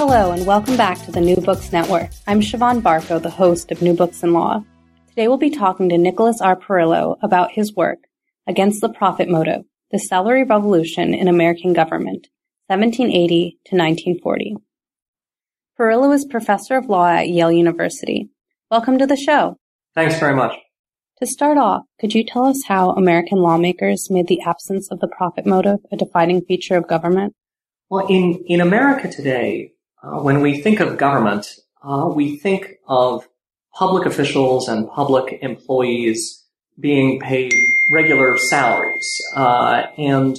Hello, and welcome back to the New Books Network. I'm Siobhan Barco, the host of New Books in Law. Today we'll be talking to Nicholas R. Parrillo about his work, Against the Profit Motive, The Salary Revolution in American Government, 1780 to 1940. Parrillo is professor of law at Yale University. Welcome to the show. Thanks very much. To start off, could you tell us how American lawmakers made the absence of the profit motive a defining feature of government? Well, in, in America today, uh, when we think of government, uh, we think of public officials and public employees being paid regular salaries, uh, and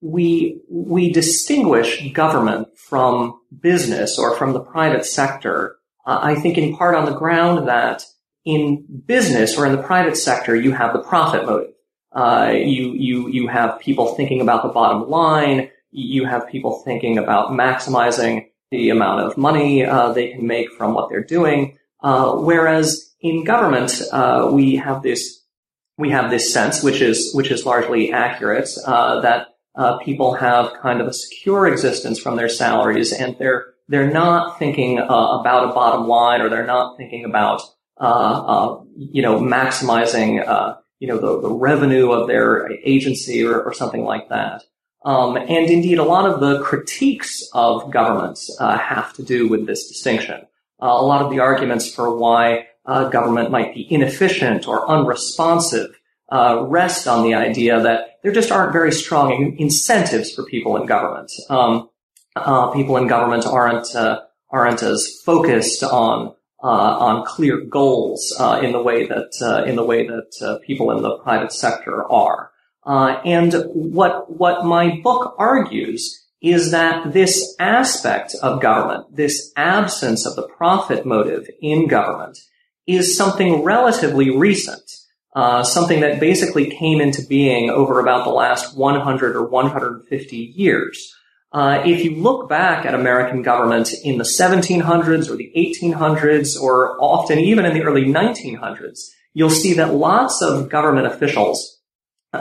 we we distinguish government from business or from the private sector. Uh, I think in part on the ground that in business or in the private sector you have the profit motive. Uh, you you you have people thinking about the bottom line you have people thinking about maximizing the amount of money uh, they can make from what they're doing. Uh, whereas in government, uh, we have this we have this sense, which is which is largely accurate, uh, that uh, people have kind of a secure existence from their salaries, and they're they're not thinking uh, about a bottom line, or they're not thinking about you know maximizing you know the, the revenue of their agency or, or something like that. Um, and indeed, a lot of the critiques of governments uh, have to do with this distinction. Uh, a lot of the arguments for why uh, government might be inefficient or unresponsive uh, rest on the idea that there just aren't very strong in- incentives for people in government. Um, uh, people in government aren't uh, aren't as focused on on clear goals in the way that in the way that people in the private sector are. Uh, and what what my book argues is that this aspect of government, this absence of the profit motive in government, is something relatively recent. Uh, something that basically came into being over about the last 100 or 150 years. Uh, if you look back at American government in the 1700s or the 1800s or often even in the early 1900s, you'll see that lots of government officials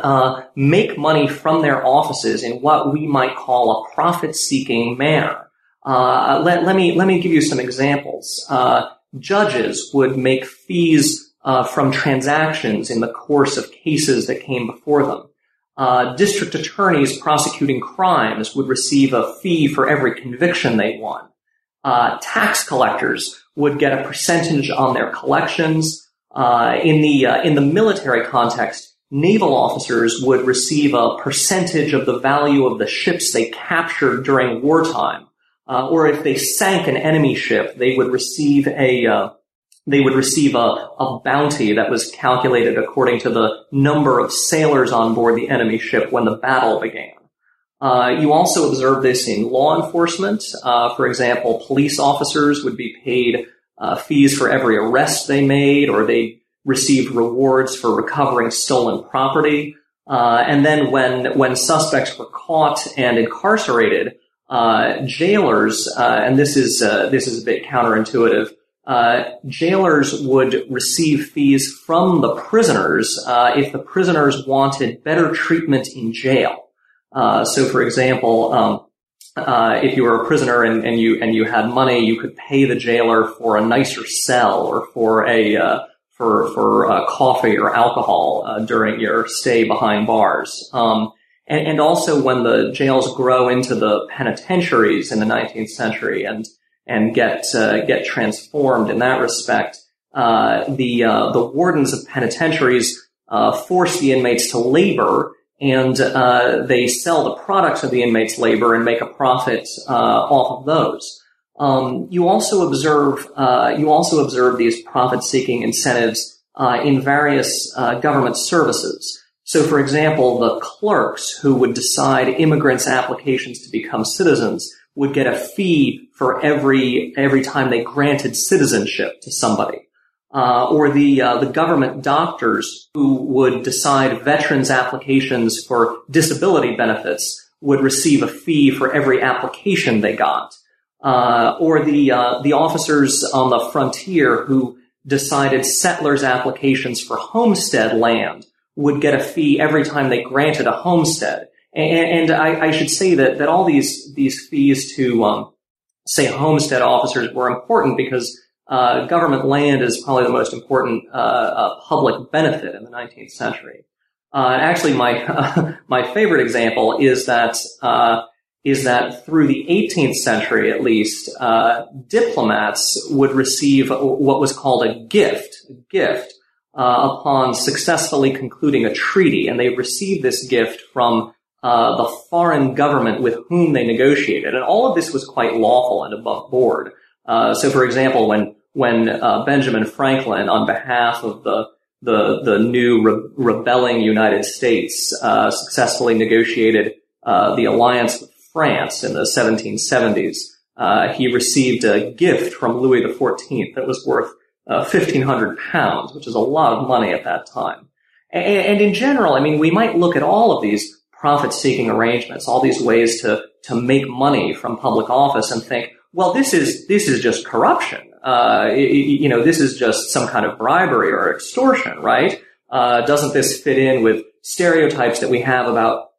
uh, make money from their offices in what we might call a profit-seeking manner. Uh, let, let, me let me give you some examples. Uh, judges would make fees uh, from transactions in the course of cases that came before them. Uh, district attorneys prosecuting crimes would receive a fee for every conviction they won. Uh, tax collectors would get a percentage on their collections. in the in the military context, naval officers would receive a percentage of the value of the ships they captured during wartime. Uh, or if they sank an enemy ship, they would receive a uh, they would receive a, a bounty that was calculated according to the number of sailors on board the enemy ship when the battle began. Uh, you also observe this in law enforcement. Uh, for example, police officers would be paid uh, fees for every arrest they made, or they received rewards for recovering stolen property. Uh, and then when when suspects were caught and incarcerated, uh, jailers, uh, and this is uh, this is a bit counterintuitive, uh, jailers would receive fees from the prisoners uh, if the prisoners wanted better treatment in jail. so, for example, um, if you were a prisoner and, and, you and you had money, you could pay the jailer for a nicer cell or for a for for uh, coffee or alcohol uh, during your stay behind bars. Um, and, and, also when the jails grow into the penitentiaries in the 19th century and and get uh, get transformed in that respect, uh, the uh, the wardens of penitentiaries uh, force the inmates to labor. And they sell the products of the inmates' labor and make a profit off of those. Um, you also observe uh, you also observe these profit-seeking incentives uh, in various uh, government services. So, for example, the clerks who would decide immigrants' applications to become citizens would get a fee for every every time they granted citizenship to somebody. Uh, or the uh, the government doctors who would decide veterans' applications for disability benefits would receive a fee for every application they got. Uh, or the uh, the officers on the frontier who decided settlers' applications for homestead land would get a fee every time they granted a homestead. And, and I, I, should say that that all these these fees to um, say homestead officers were important because uh, government land is probably the most important uh, uh, public benefit in the 19th century. Uh, actually, my my favorite example is that uh, is that through the 18th century, at least, uh, diplomats would receive what was called a gift, a gift uh, upon successfully concluding a treaty, and they received this gift from uh, the foreign government with whom they negotiated, and all of this was quite lawful and above board. Uh, so, for example, when when Benjamin Franklin, on behalf of the the the new re- rebelling United States uh, successfully negotiated uh, the alliance with France in the 1770s. Uh, he received a gift from Louis XIV that was worth 1,500 uh, pounds, which is a lot of money at that time. And, and in general, I mean, we might look at all of these profit-seeking arrangements, all these ways to to make money from public office, and think, well, this is this is just corruption uh, you know, this is just some kind of bribery or extortion, right? Uh, doesn't this fit in with stereotypes that we have about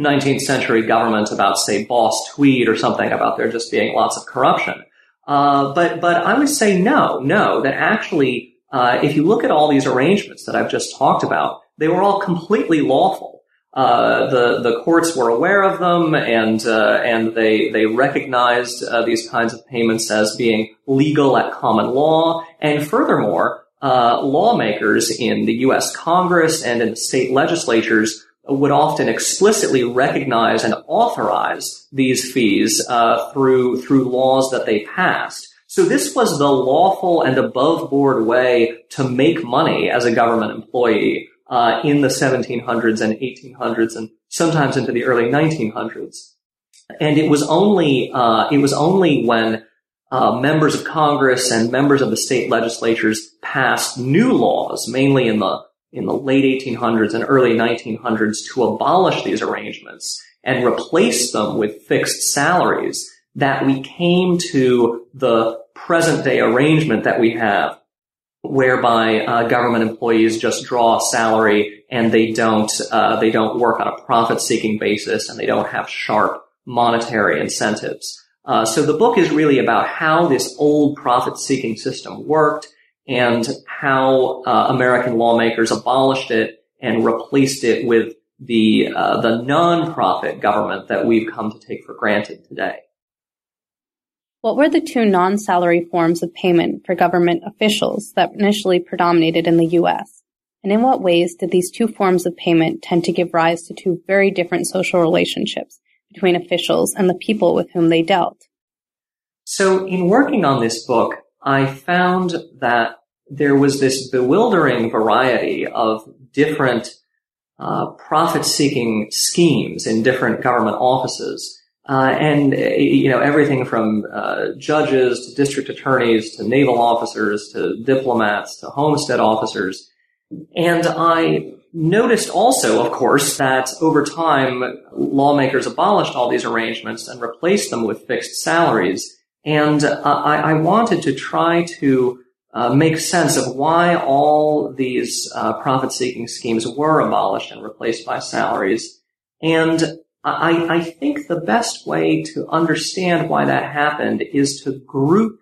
19th century government about, say, Boss Tweed or something about there just being lots of corruption? Uh, but, but I would say no, no, that actually, uh, if you look at all these arrangements that I've just talked about, they were all completely lawful. Uh, the the courts were aware of them, and uh, and they they recognized uh, these kinds of payments as being legal at common law. And furthermore, uh, lawmakers in the U.S. Congress and in the state legislatures would often explicitly recognize and authorize these fees uh, through through laws that they passed. So this was the lawful and above board way to make money as a government employee uh, in the 1700s and 1800s and sometimes into the early 1900s. And it was only uh, it was only when uh, members of Congress and members of the state legislatures passed new laws, mainly in the in the late 1800s and early 1900s, to abolish these arrangements and replace them with fixed salaries, that we came to the present day arrangement that we have whereby uh, government employees just draw a salary and they don't uh, they don't work on a profit seeking basis and they don't have sharp monetary incentives. Uh, so the book is really about how this old profit seeking system worked and how uh, American lawmakers abolished it and replaced it with the uh, the non-profit government that we've come to take for granted today. What were the two non-salary forms of payment for government officials that initially predominated in the U.S.? And in what ways did these two forms of payment tend to give rise to two very different social relationships between officials and the people with whom they dealt? So in working on this book, I found that there was this bewildering variety of different uh, profit-seeking schemes in different government offices uh, and uh, you know everything from uh, judges to district attorneys to naval officers to diplomats to homestead officers. And I noticed also, of course, that over time lawmakers abolished all these arrangements and replaced them with fixed salaries. And uh, I, I, wanted to try to uh, make sense of why all these uh, profit-seeking schemes were abolished and replaced by salaries. And I, I think the best way to understand why that happened is to group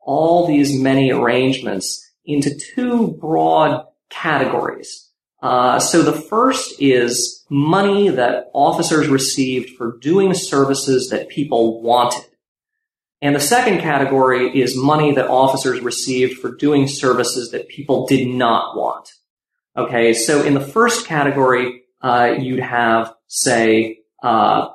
all these many arrangements into two broad categories. Uh, so the first is money that officers received for doing services that people wanted. And the second category is money that officers received for doing services that people did not want. Okay, so in the first category, uh, you'd have, say, uh,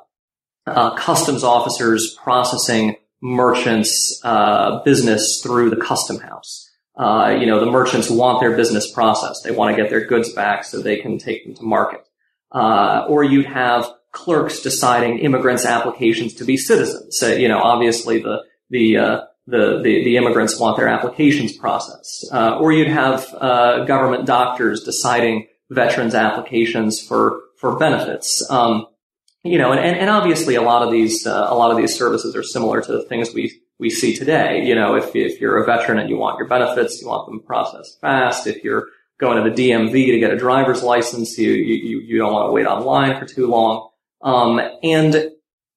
uh, customs officers processing merchants' uh, business through the custom house. Uh, you know, the merchants want their business processed. They want to get their goods back so they can take them to market. Uh, or you'd have clerks deciding immigrants' applications to be citizens. So, you know, obviously the the uh, the, the, the immigrants want their applications processed. Uh, or you'd have uh, government doctors deciding veterans' applications for for benefits. Um, you know, and, and obviously a lot of these uh, a lot of these services are similar to the things we we see today. You know, if if you're a veteran and you want your benefits, you want them processed fast. If you're going to the DMV to get a driver's license, you you you don't want to wait online for too long. Um, and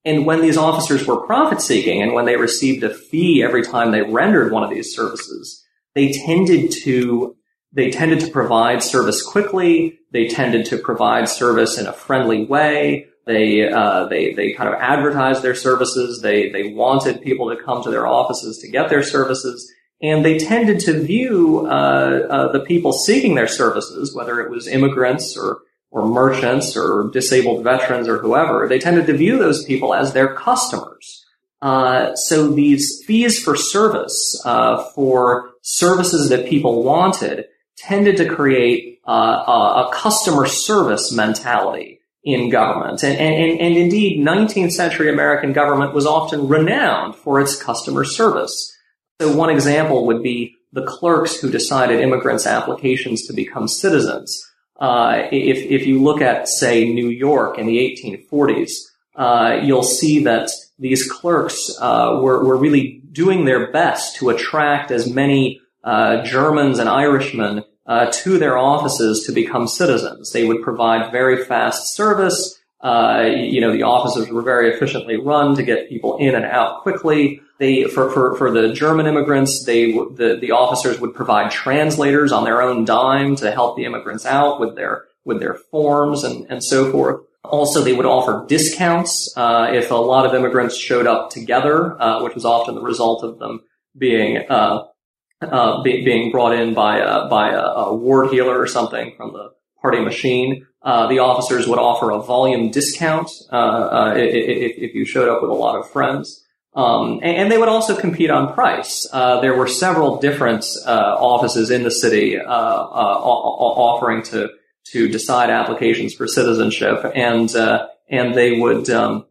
and when these officers were profit seeking and when they received a fee every time they rendered one of these services, they tended to they tended to provide service quickly. They tended to provide service in a friendly way. They uh, they they kind of advertised their services. They they wanted people to come to their offices to get their services, and they tended to view uh, uh, the people seeking their services, whether it was immigrants or or merchants or disabled veterans or whoever, they tended to view those people as their customers. Uh, so these fees for service uh, for services that people wanted tended to create uh, a, customer service mentality in government. And, and, and indeed, 19th century American government was often renowned for its customer service. So one example would be the clerks who decided immigrants' applications to become citizens. Uh, if, if you look at, say, New York in the 1840s, uh, you'll see that these clerks uh, were, were really doing their best to attract as many uh, Germans and Irishmen uh, to their offices to become citizens. They would provide very fast service. Uh, you know, the offices were very efficiently run to get people in and out quickly. They, for, for, for the German immigrants, they, the, the officers would provide translators on their own dime to help the immigrants out with their, with their forms and, and so forth. Also, they would offer discounts, uh, if a lot of immigrants showed up together, uh, which was often the result of them being, uh, uh, be, being brought in by a, by a, a, ward healer or something from the party machine. Uh, the officers would offer a volume discount uh, uh if, if, you showed up with a lot of friends. Um, and, and, they would also compete on price. Uh, there were several different uh, offices in the city offering to to decide applications for citizenship, and and they would um,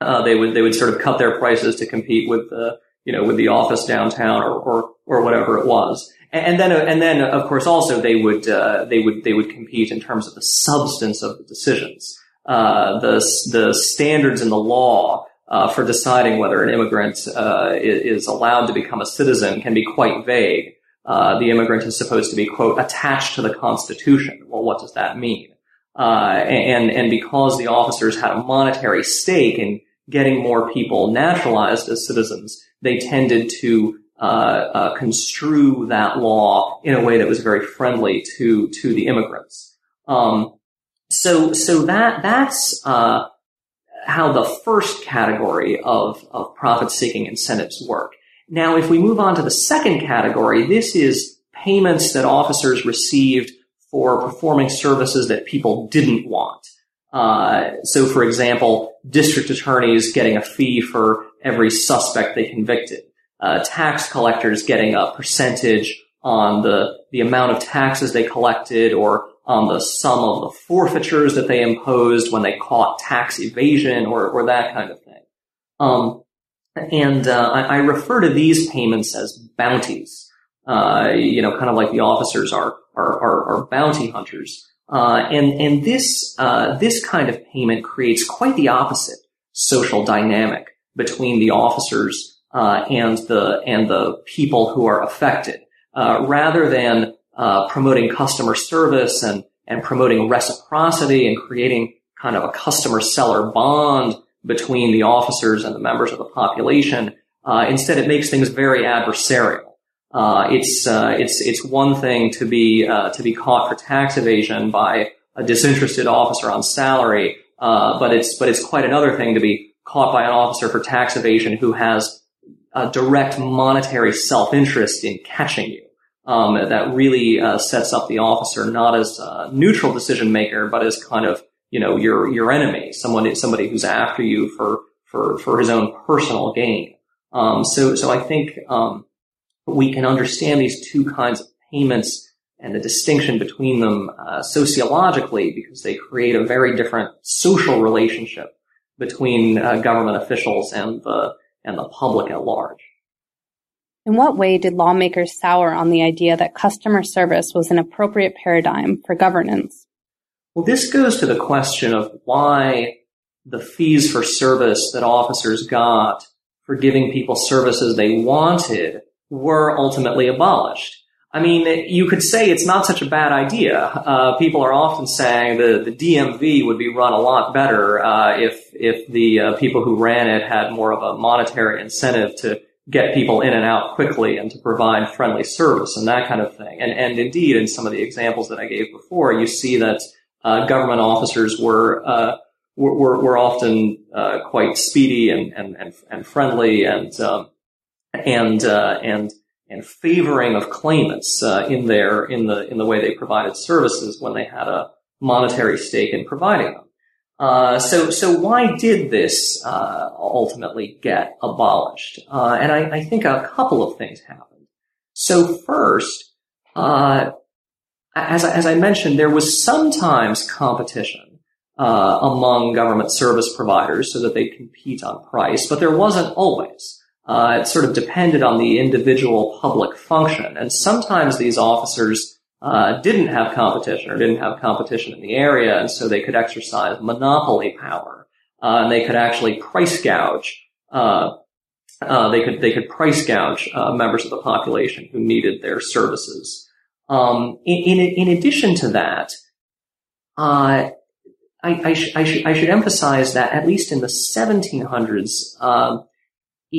they would they would sort of cut their prices to compete with the you know, with the office downtown or, or, or whatever it was. And then, and then, of course, also they would, uh, they would, they would compete in terms of the substance of the decisions. Uh, the, the standards in the law, uh, for deciding whether an immigrant, uh, is allowed to become a citizen can be quite vague. Uh, the immigrant is supposed to be, quote, attached to the Constitution. Well, what does that mean? Uh, and, and because the officers had a monetary stake in getting more people naturalized as citizens, they tended to construe that law in a way that was very friendly to to the immigrants. Um, so so that that's uh, how the first category of of profit seeking incentives work. Now, if we move on to the second category, this is payments that officers received for performing services that people didn't want. Uh, so, for example, district attorneys getting a fee for every suspect they convicted, uh, tax collectors getting a percentage on the the amount of taxes they collected or on the sum of the forfeitures that they imposed when they caught tax evasion or or that kind of thing. Um, and uh, I, I, refer to these payments as bounties. Uh, you know, kind of like the officers are are, are, are bounty hunters. Uh, and and this uh, this kind of payment creates quite the opposite social dynamic between the officers uh, and the and the people who are affected, uh, rather than uh, promoting customer service and and promoting reciprocity and creating kind of a customer seller bond between the officers and the members of the population. Uh, instead, it makes things very adversarial. Uh, it's uh, it's it's one thing to be uh, to be caught for tax evasion by a disinterested officer on salary, uh, but it's but it's quite another thing to be caught by an officer for tax evasion who has a direct monetary self-interest in catching you. Um, that really uh, sets up the officer not as a neutral decision maker, but as kind of you know your your enemy, someone somebody who's after you for for for his own personal gain. Um, so so I think um, we can understand these two kinds of payments and the distinction between them uh, sociologically because they create a very different social relationship between uh, government officials and the and the public at large. In what way did lawmakers sour on the idea that customer service was an appropriate paradigm for governance? Well, this goes to the question of why the fees for service that officers got for giving people services they wanted were ultimately abolished. I mean, you could say it's not such a bad idea. Uh, people are often saying the, the DMV would be run a lot better uh, if if the uh, people who ran it had more of a monetary incentive to get people in and out quickly and to provide friendly service and that kind of thing. And, and indeed, in some of the examples that I gave before, you see that uh, government officers were, uh, were, were often uh, quite speedy and, and, and, and friendly and, um, and, uh, and, and favoring of claimants uh, in their, in the, in the way they provided services when they had a monetary stake in providing them. Uh, so, so why did this uh, ultimately get abolished? Uh, and I, I, think a couple of things happened. So first, uh, as, as I mentioned, there was sometimes competition uh, among government service providers so that they compete on price, but there wasn't always. It sort of depended on the individual public function, and sometimes these officers uh, didn't have competition or didn't have competition in the area, and so they could exercise monopoly power, uh, and they could actually price gouge. Uh, uh they could they could price gouge uh, members of the population who needed their services. Um, in, in, in addition to that, uh, I, I, sh- I, sh- I, should emphasize that at least in the 1700s, um,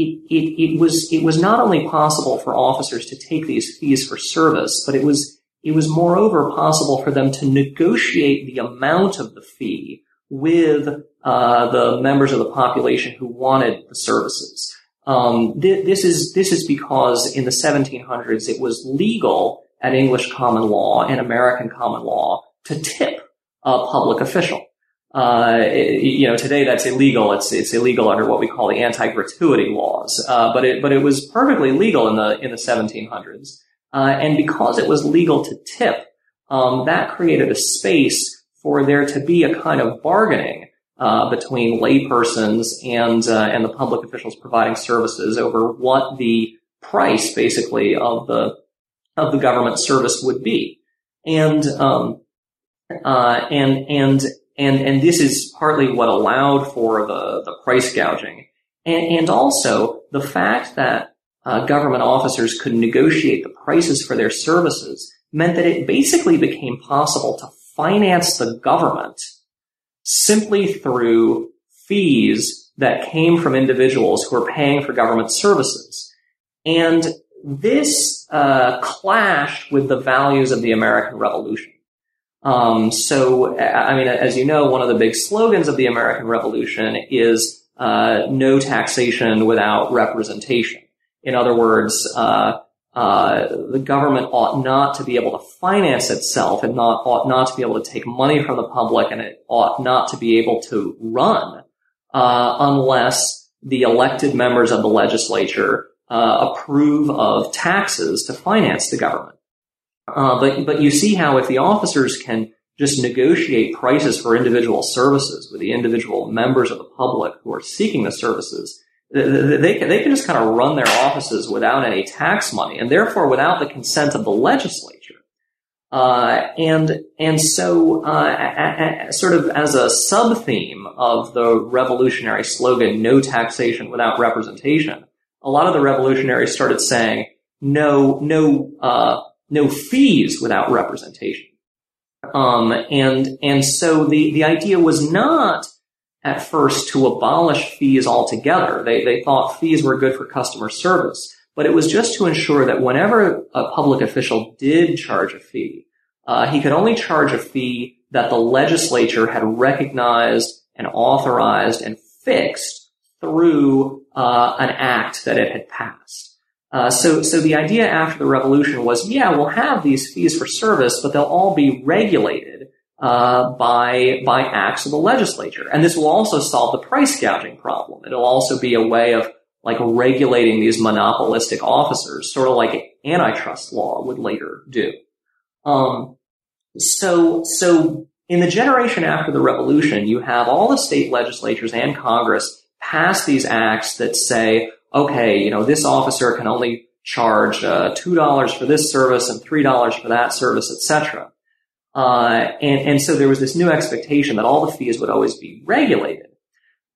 it, it, it was it was not only possible for officers to take these fees for service, but it was it was moreover possible for them to negotiate the amount of the fee with uh, the members of the population who wanted the services. Um, th- this is this is because in the 1700s it was legal at English common law and American common law to tip a public official. Uh, it, you know, today that's illegal. It's it's illegal under what we call the anti-gratuity laws. Uh, but it but it was perfectly legal in the in the 1700s. Uh, and because it was legal to tip, um, that created a space for there to be a kind of bargaining uh, between laypersons and uh, and the public officials providing services over what the price, basically, of the of the government service would be, and um, uh, and and and and this is partly what allowed for the the price gouging, and, and also the fact that uh, government officers could negotiate the prices for their services meant that it basically became possible to finance the government simply through fees that came from individuals who were paying for government services. And this uh, clashed with the values of the American Revolution. Um, so, I mean, as you know, one of the big slogans of the American Revolution is uh, no taxation without representation. In other words, uh, uh, the government ought not to be able to finance itself and not ought not to be able to take money from the public, and it ought not to be able to run uh, unless the elected members of the legislature uh, approve of taxes to finance the government. Uh, but but you see how if the officers can just negotiate prices for individual services with the individual members of the public who are seeking the services, they can, they can just kind of run their offices without any tax money and therefore without the consent of the legislature. Uh, and and so, uh, a, a, sort of as a sub theme of the revolutionary slogan "No taxation without representation," a lot of the revolutionaries started saying "No, no, uh, no fees without representation." Um, and and so the the idea was not at first to abolish fees altogether. They, they thought fees were good for customer service, but it was just to ensure that whenever a public official did charge a fee, uh, he could only charge a fee that the legislature had recognized and authorized and fixed through uh, an act that it had passed. Uh, so, so the idea after the revolution was, yeah, we'll have these fees for service, but they'll all be regulated uh, by by acts of the legislature. And this will also solve the price gouging problem. It'll also be a way of like regulating these monopolistic officers, sort of like antitrust law would later do. Um, so, so in the generation after the revolution, you have all the state legislatures and Congress pass these acts that say, okay, you know, this officer can only charge uh, two dollars for this service and three dollars for that service, etc. Uh, and, and so there was this new expectation that all the fees would always be regulated.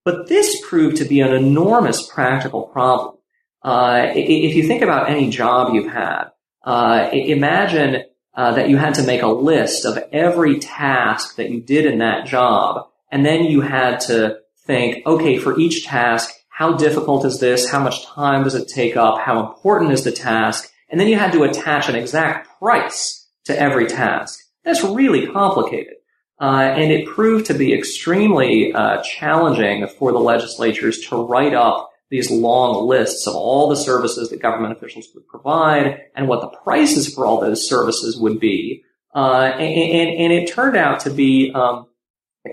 But this proved to be an enormous practical problem. Uh, if you think about any job you've had, uh, imagine uh, that you had to make a list of every task that you did in that job, and then you had to think, okay, for each task, how difficult is this? How much time does it take up? How important is the task? And then you had to attach an exact price to every task. That's really complicated. Uh, and it proved to be extremely uh, challenging for the legislatures to write up these long lists of all the services that government officials would provide and what the prices for all those services would be. Uh, and, and, and, it turned out to be, um,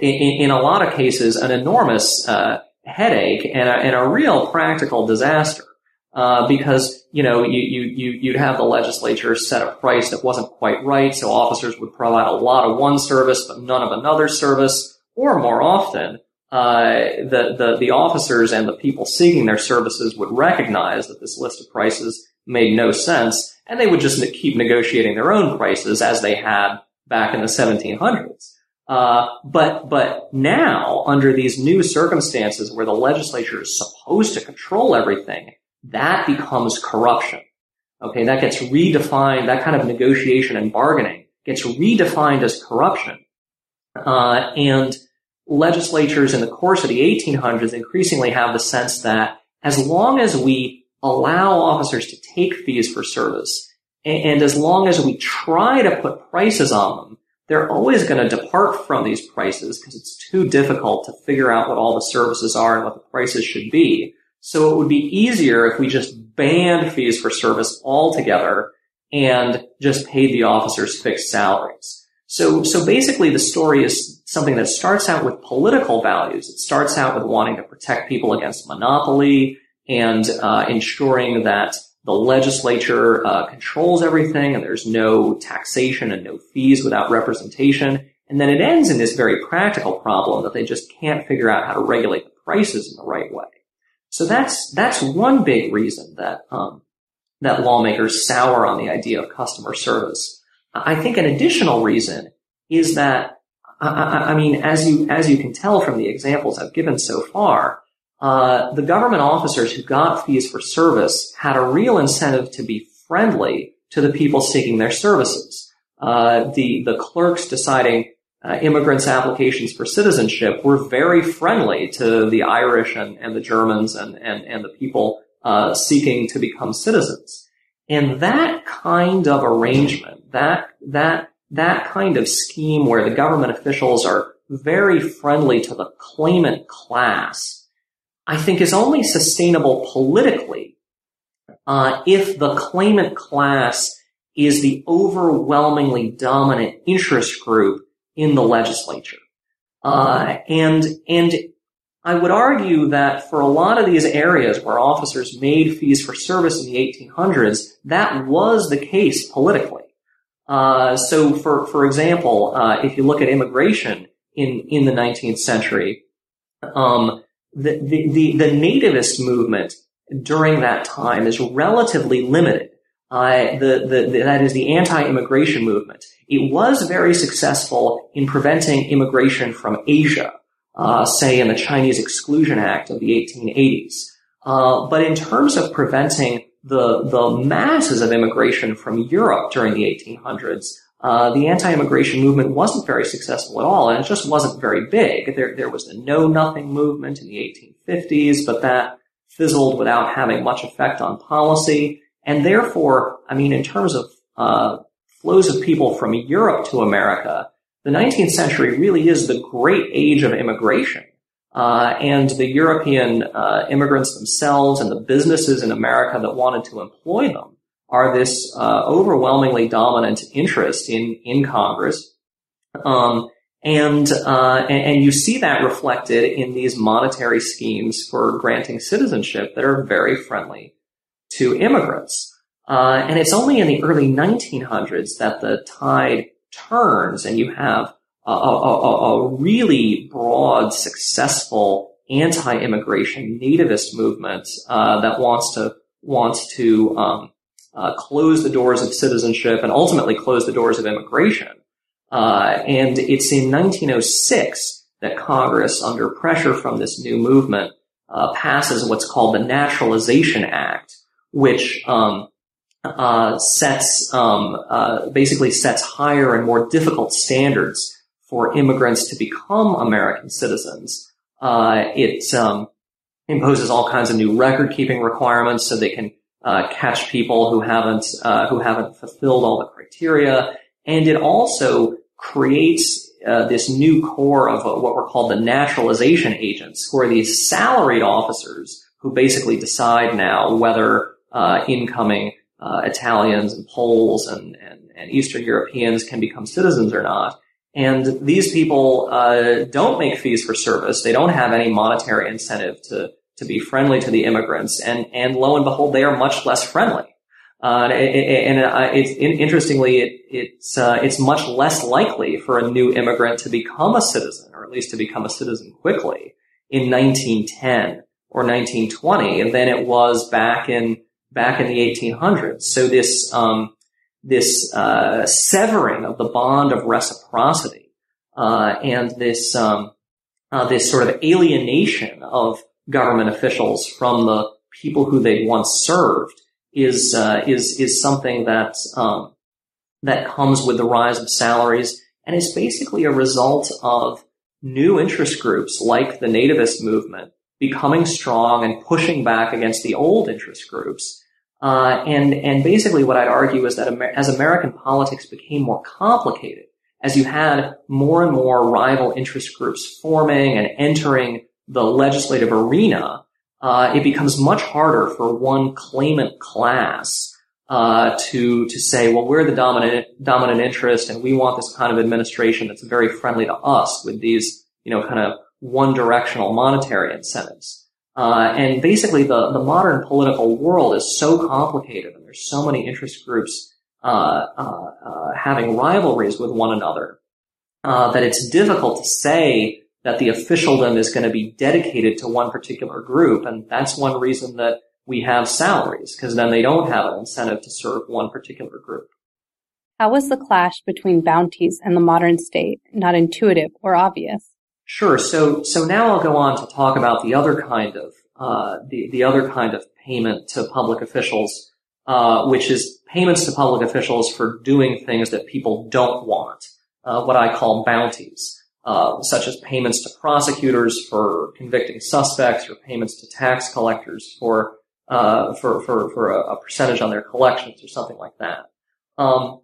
in, in, a lot of cases, an enormous uh, headache and a, and a real practical disaster. Uh, because you know you, you you you'd have the legislature set a price that wasn't quite right, so officers would provide a lot of one service but none of another service, or more often, uh, the, the, the officers and the people seeking their services would recognize that this list of prices made no sense, and they would just keep negotiating their own prices as they had back in the 1700s. Uh, but but now, under these new circumstances where the legislature is supposed to control everything, that becomes corruption. Okay, that gets redefined. That kind of negotiation and bargaining gets redefined as corruption, uh, and legislatures in the course of the 1800s increasingly have the sense that as long as we allow officers to take fees for service, and as long as we try to put prices on them, they're always going to depart from these prices because it's too difficult to figure out what all the services are and what the prices should be. So it would be easier if we just banned fees for service altogether and just paid the officers fixed salaries. So, so basically the story is something that starts out with political values. It starts out with wanting to protect people against monopoly and uh, ensuring that the legislature uh, controls everything and there's no taxation and no fees without representation. And then it ends in this very practical problem that they just can't figure out how to regulate the prices in the right way. So that's that's one big reason that um, that lawmakers sour on the idea of customer service. I think an additional reason is that, I, I, mean, as you, as you can tell from the examples I've given so far, uh, the government officers who got fees for service had a real incentive to be friendly to the people seeking their services. Uh, the, the clerks deciding uh, immigrants' applications for citizenship were very friendly to the Irish and, and the Germans and, and, and the people uh, seeking to become citizens. And that kind of arrangement, that, that, that kind of scheme where the government officials are very friendly to the claimant class, I think is only sustainable politically uh, if the claimant class is the overwhelmingly dominant interest group in the legislature. Uh, and and I would argue that for a lot of these areas where officers made fees for service in the 1800s, that was the case politically. Uh, so, for for example, uh, if you look at immigration in in the 19th century, um, the, the, the the nativist movement during that time is relatively limited. Uh, the, the, the, that is the anti-immigration movement. It was very successful in preventing immigration from Asia uh, say in the Chinese Exclusion Act of the 1880s. Uh, but in terms of preventing the the masses of immigration from Europe during the 1800s, uh, the anti-immigration movement wasn't very successful at all, and it just wasn't very big. There there was the Know Nothing movement in the 1850s, but that fizzled without having much effect on policy. And therefore, I mean, in terms of uh, flows of people from Europe to America, the 19th century really is the great age of immigration. Uh, and the European uh, immigrants themselves and the businesses in America that wanted to employ them are this uh, overwhelmingly dominant interest in in Congress, um, and, uh, and, you see that reflected in these monetary schemes for granting citizenship that are very friendly to immigrants. Uh, and it's only in the early 1900s that the tide turns and you have a, a, a really broad, successful anti-immigration nativist movement uh, that wants to wants to um, uh, close the doors of citizenship and ultimately close the doors of immigration. Uh, and it's in 1906 that Congress, under pressure from this new movement, uh, passes what's called the Naturalization Act, which um, uh, sets um, uh, basically sets higher and more difficult standards for immigrants to become American citizens. Uh, it um, imposes all kinds of new record keeping requirements so they can uh, catch people who haven't uh, who haven't fulfilled all the criteria, and it also creates uh, this new corps of what were called the naturalization agents, who are these salaried officers who basically decide now whether uh, incoming uh, Italians and Poles and, and, and, Eastern Europeans can become citizens or not. And these people uh, don't make fees for service. They don't have any monetary incentive to to be friendly to the immigrants, and and lo and behold, they are much less friendly. Uh, and, uh, it's interestingly, it, it's uh, it's much less likely for a new immigrant to become a citizen, or at least to become a citizen quickly, in 1910 or 1920 than it was back in back in the 1800s. So this um, this uh, severing of the bond of reciprocity uh, and this um, uh, this sort of alienation of government officials from the people who they once served is uh, is is something that um, that comes with the rise of salaries and is basically a result of new interest groups like the nativist movement becoming strong and pushing back against the old interest groups. Uh, and and basically, what I'd argue is that Amer- as American politics became more complicated, as you had more and more rival interest groups forming and entering the legislative arena, uh, it becomes much harder for one claimant class uh, to to say, well, we're the dominant dominant interest, and we want this kind of administration that's very friendly to us with these, you know, kind of one directional monetary incentives. Uh, and basically, the the modern political world is so complicated, and there's so many interest groups uh, uh, uh having rivalries with one another that it's difficult to say that the officialdom is going to be dedicated to one particular group. And that's one reason that we have salaries, because then they don't have an incentive to serve one particular group. How was the clash between bounties and the modern state not intuitive or obvious? Sure. So, so now I'll go on to talk about the other kind of, uh, the, the other kind of payment to public officials, uh, which is payments to public officials for doing things that people don't want, uh, what I call bounties uh, such as payments to prosecutors for convicting suspects or payments to tax collectors for uh, for for, for a, a, percentage on their collections or something like that. Um,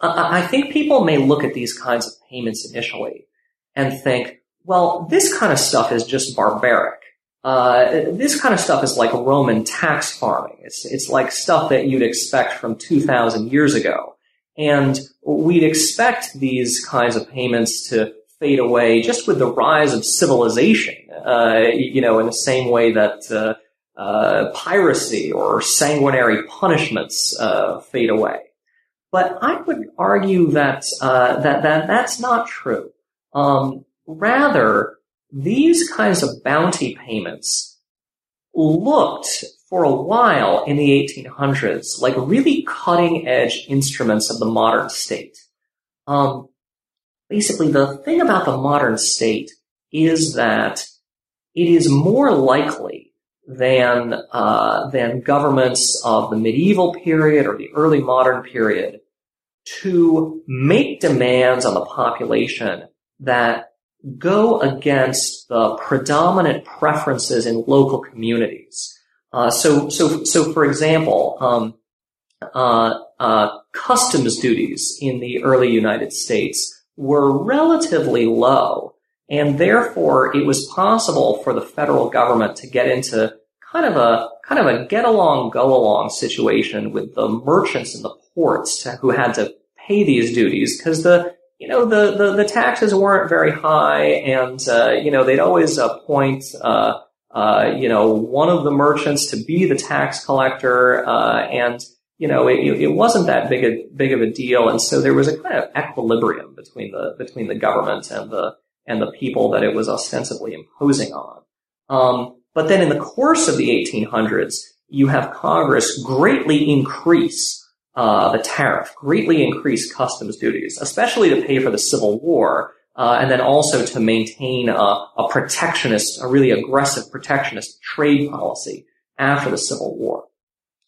I, I think people may look at these kinds of payments initially and think, well, this kind of stuff is just barbaric. Uh, this kind of stuff is like Roman tax farming. It's it's like stuff that you'd expect from 2,000 years ago, and we'd expect these kinds of payments to fade away just with the rise of civilization, uh, you know, in the same way that uh, uh, piracy or sanguinary punishments uh, fade away. But I would argue that uh, that that that's not true. Um, rather, these kinds of bounty payments looked for a while in the 1800s like really cutting edge instruments of the modern state. Um, basically the thing about the modern state is that it is more likely than uh, than governments of the medieval period or the early modern period to make demands on the population that go against the predominant preferences in local communities. Uh, so, so, so, for example, um, uh, uh customs duties in the early United States were relatively low. And therefore, it was possible for the federal government to get into kind of a kind of a get along, go along situation with the merchants in the ports who had to pay these duties because the you know the, the, the taxes weren't very high, and uh, you know they'd always appoint uh, uh, you know one of the merchants to be the tax collector, uh, and you know, it, it wasn't that big a, big of a deal. And so there was a kind of equilibrium between the, between the government and the, and the people that it was ostensibly imposing on. Um, but then in the course of the 1800s, you have Congress greatly increase uh, the tariff, greatly increase customs duties, especially to pay for the Civil War, uh, and then also to maintain a, a, protectionist, a really aggressive protectionist trade policy after the Civil War.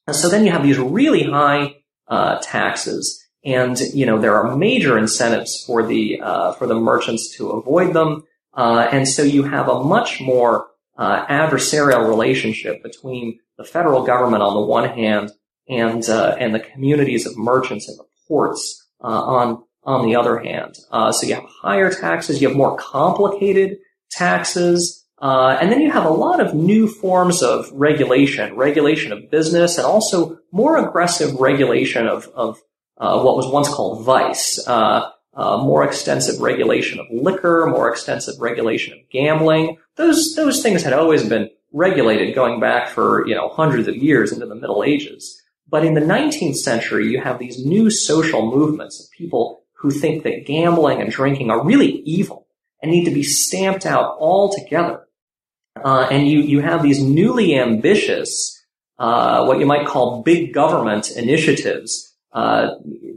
And so then you have these really high uh, taxes, and you know there are major incentives for the uh, for the merchants to avoid them, uh, and so you have a much more uh, adversarial relationship between the federal government on the one hand and uh, and the communities of merchants and the ports uh, on on the other hand. so you have higher taxes, you have more complicated taxes. Uh, and then you have a lot of new forms of regulation, regulation of business, and also more aggressive regulation of, of uh, what was once called vice. Uh, uh more extensive regulation of liquor, more extensive regulation of gambling. Those those things had always been regulated going back for you know hundreds of years into the Middle Ages. But in the 19th century, you have these new social movements of people who think that gambling and drinking are really evil and need to be stamped out altogether. Uh, and you, you have these newly ambitious, uh, what you might call big government initiatives, uh,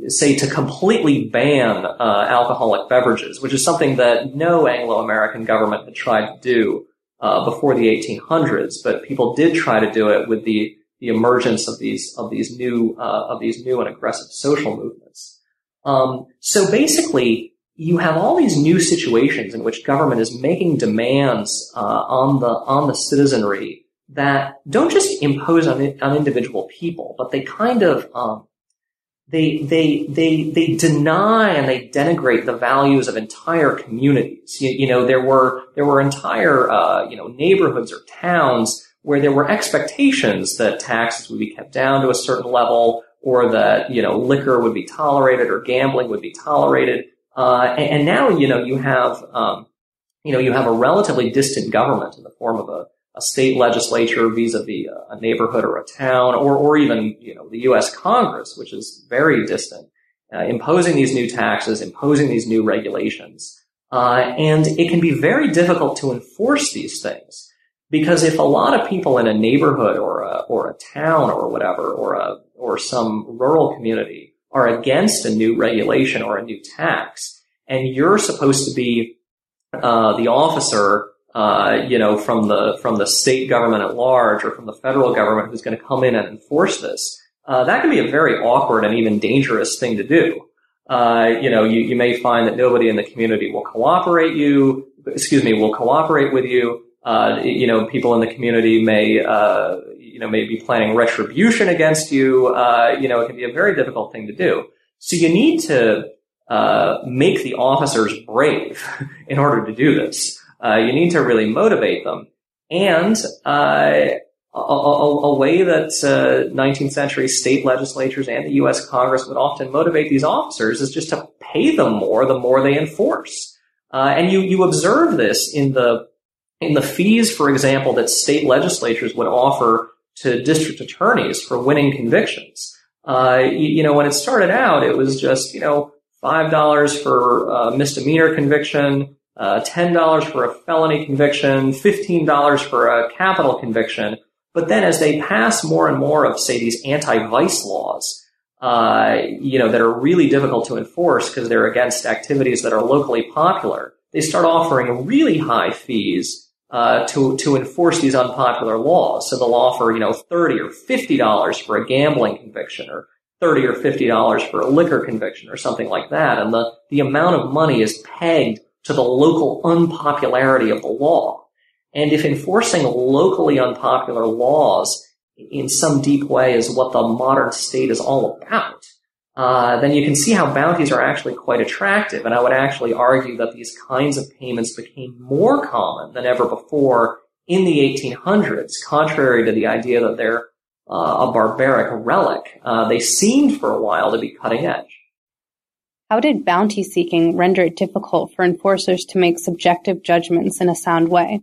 say to completely ban uh, alcoholic beverages, which is something that no Anglo-American government had tried to do uh, before the 1800s, but people did try to do it with the the emergence of these of these new uh, of these new and aggressive social movements. Um, so basically, you have all these new situations in which government is making demands uh, on the on the citizenry that don't just impose on, on individual people, but they kind of um, they they they they deny and they denigrate the values of entire communities. You, you know, there were there were entire uh, you know neighborhoods or towns where there were expectations that taxes would be kept down to a certain level, or that you know liquor would be tolerated or gambling would be tolerated. Uh, and, and, now, you know, you have, um, you know, you have a relatively distant government in the form of a, a state legislature vis-a-vis a, a neighborhood or a town, or, or even, you know, the U.S. Congress, which is very distant, uh, imposing these new taxes, imposing these new regulations. Uh, and it can be very difficult to enforce these things because if a lot of people in a neighborhood or a, or a town or whatever, or a, or some rural community are against a new regulation or a new tax, and you're supposed to be uh, the officer, uh, you know, from the from the state government at large or from the federal government who's going to come in and enforce this. Uh, that can be a very awkward and even dangerous thing to do. Uh, you know, you, you may find that nobody in the community will cooperate you, excuse me, will cooperate with you. Uh, you know, people in the community may, uh, you know, may be planning retribution against you. Uh, you know, it can be a very difficult thing to do. So you need to uh, make the officers brave in order to do this. Uh, you need to really motivate them. And uh, a, a, a, way that 19th century state legislatures and the U.S. Congress would often motivate these officers is just to pay them more the more they enforce. and you, you observe this in the in the fees, for example, that state legislatures would offer to district attorneys for winning convictions. Uh, you, you, know, when it started out, it was just, you know, $5 for a misdemeanor conviction, uh, $10 for a felony conviction, $15 for a capital conviction. But then as they pass more and more of, say, these anti-vice laws, uh, you know, that are really difficult to enforce because they're against activities that are locally popular, they start offering really high fees uh, to to enforce these unpopular laws. So they'll offer you know thirty or fifty dollars for a gambling conviction, or thirty or fifty dollars for a liquor conviction, or something like that. And the the amount of money is pegged to the local unpopularity of the law. And if enforcing locally unpopular laws in some deep way is what the modern state is all about, uh, then you can see how bounties are actually quite attractive. And I would actually argue that these kinds of payments became more common than ever before in the 1800s, contrary to the idea that they're uh, a barbaric relic. Uh, they seemed for a while to be cutting edge. How did bounty seeking render it difficult for enforcers to make subjective judgments in a sound way?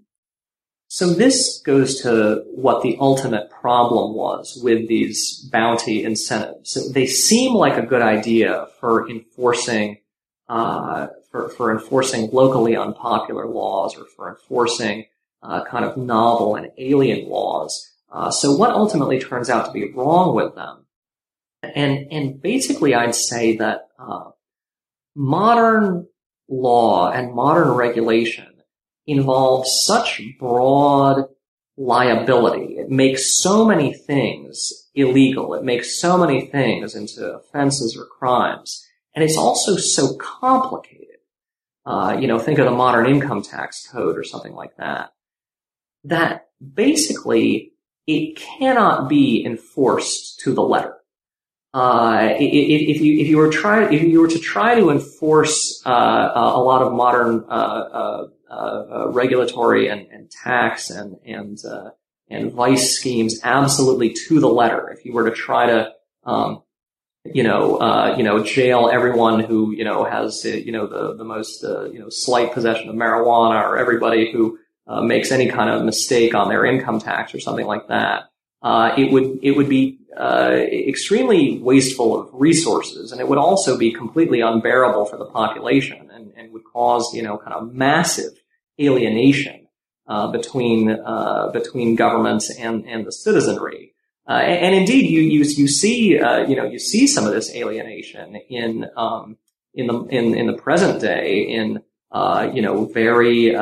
So this goes to what the ultimate problem was with these bounty incentives. They seem like a good idea for enforcing uh, for, for enforcing locally unpopular laws or for enforcing uh, kind of novel and alien laws. Uh, so what ultimately turns out to be wrong with them? And and basically, I'd say that uh, modern law and modern regulation involves such broad liability. It makes so many things illegal. It makes so many things into offenses or crimes. And it's also so complicated. Uh, you know, think of the modern income tax code or something like that. That basically it cannot be enforced to the letter. Uh, if, you if you were try if you were to try to enforce uh, a lot of modern uh, uh, Uh, uh, regulatory and, and, tax and and uh, and vice schemes absolutely to the letter, if you were to try to um, you know, you know, jail everyone who, you know, has, you know, the, the most, you know, slight possession of marijuana or everybody who, makes any kind of mistake on their income tax or something like that. Uh, it would it would be uh, extremely wasteful of resources, and it would also be completely unbearable for the population, and, and would cause you know kind of massive alienation uh, between uh, between governments and and the citizenry. Uh, and, and, indeed, you you you see uh, you know you see some of this alienation in um, in the in in the present day in you know very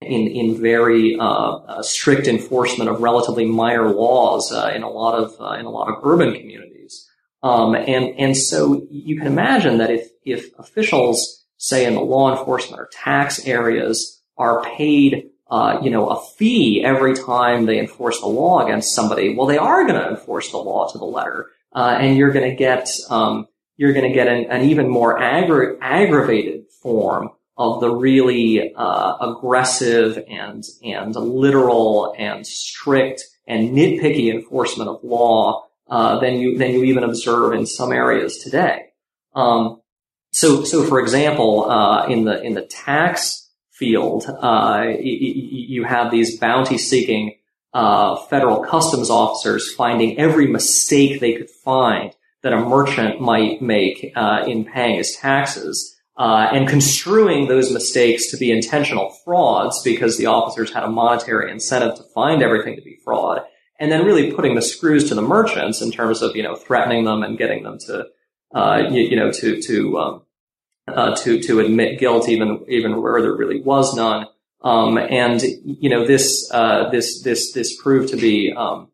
in in very uh, uh, strict enforcement of relatively minor laws uh, in a lot of in a lot of urban communities. Um, and and so you can imagine that if if officials, say in the law enforcement or tax areas, are paid uh, you know a fee every time they enforce the law against somebody, well, they are going to enforce the law to the letter, uh, and you're going to get um, you're going to get an, an even more aggra- aggravated form of the really uh, aggressive and and literal and strict and nitpicky enforcement of law uh, than you than you even observe in some areas today. Um, so so for example, uh, in the in the tax field, uh, y- y- you have these bounty seeking uh, federal customs officers finding every mistake they could find that a merchant might make uh, in paying his taxes uh, and construing those mistakes to be intentional frauds because the officers had a monetary incentive to find everything to be fraud, and then really putting the screws to the merchants in terms of you know threatening them and getting them to uh, you, you, know to to um, uh, to to admit guilt even even where there really was none. Um, and you know this uh, this this this proved to be um,